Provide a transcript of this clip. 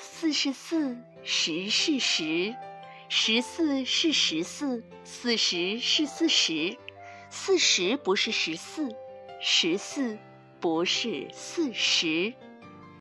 四是四十是十十四是十四四十是四十。四十不是十四十四不是四十。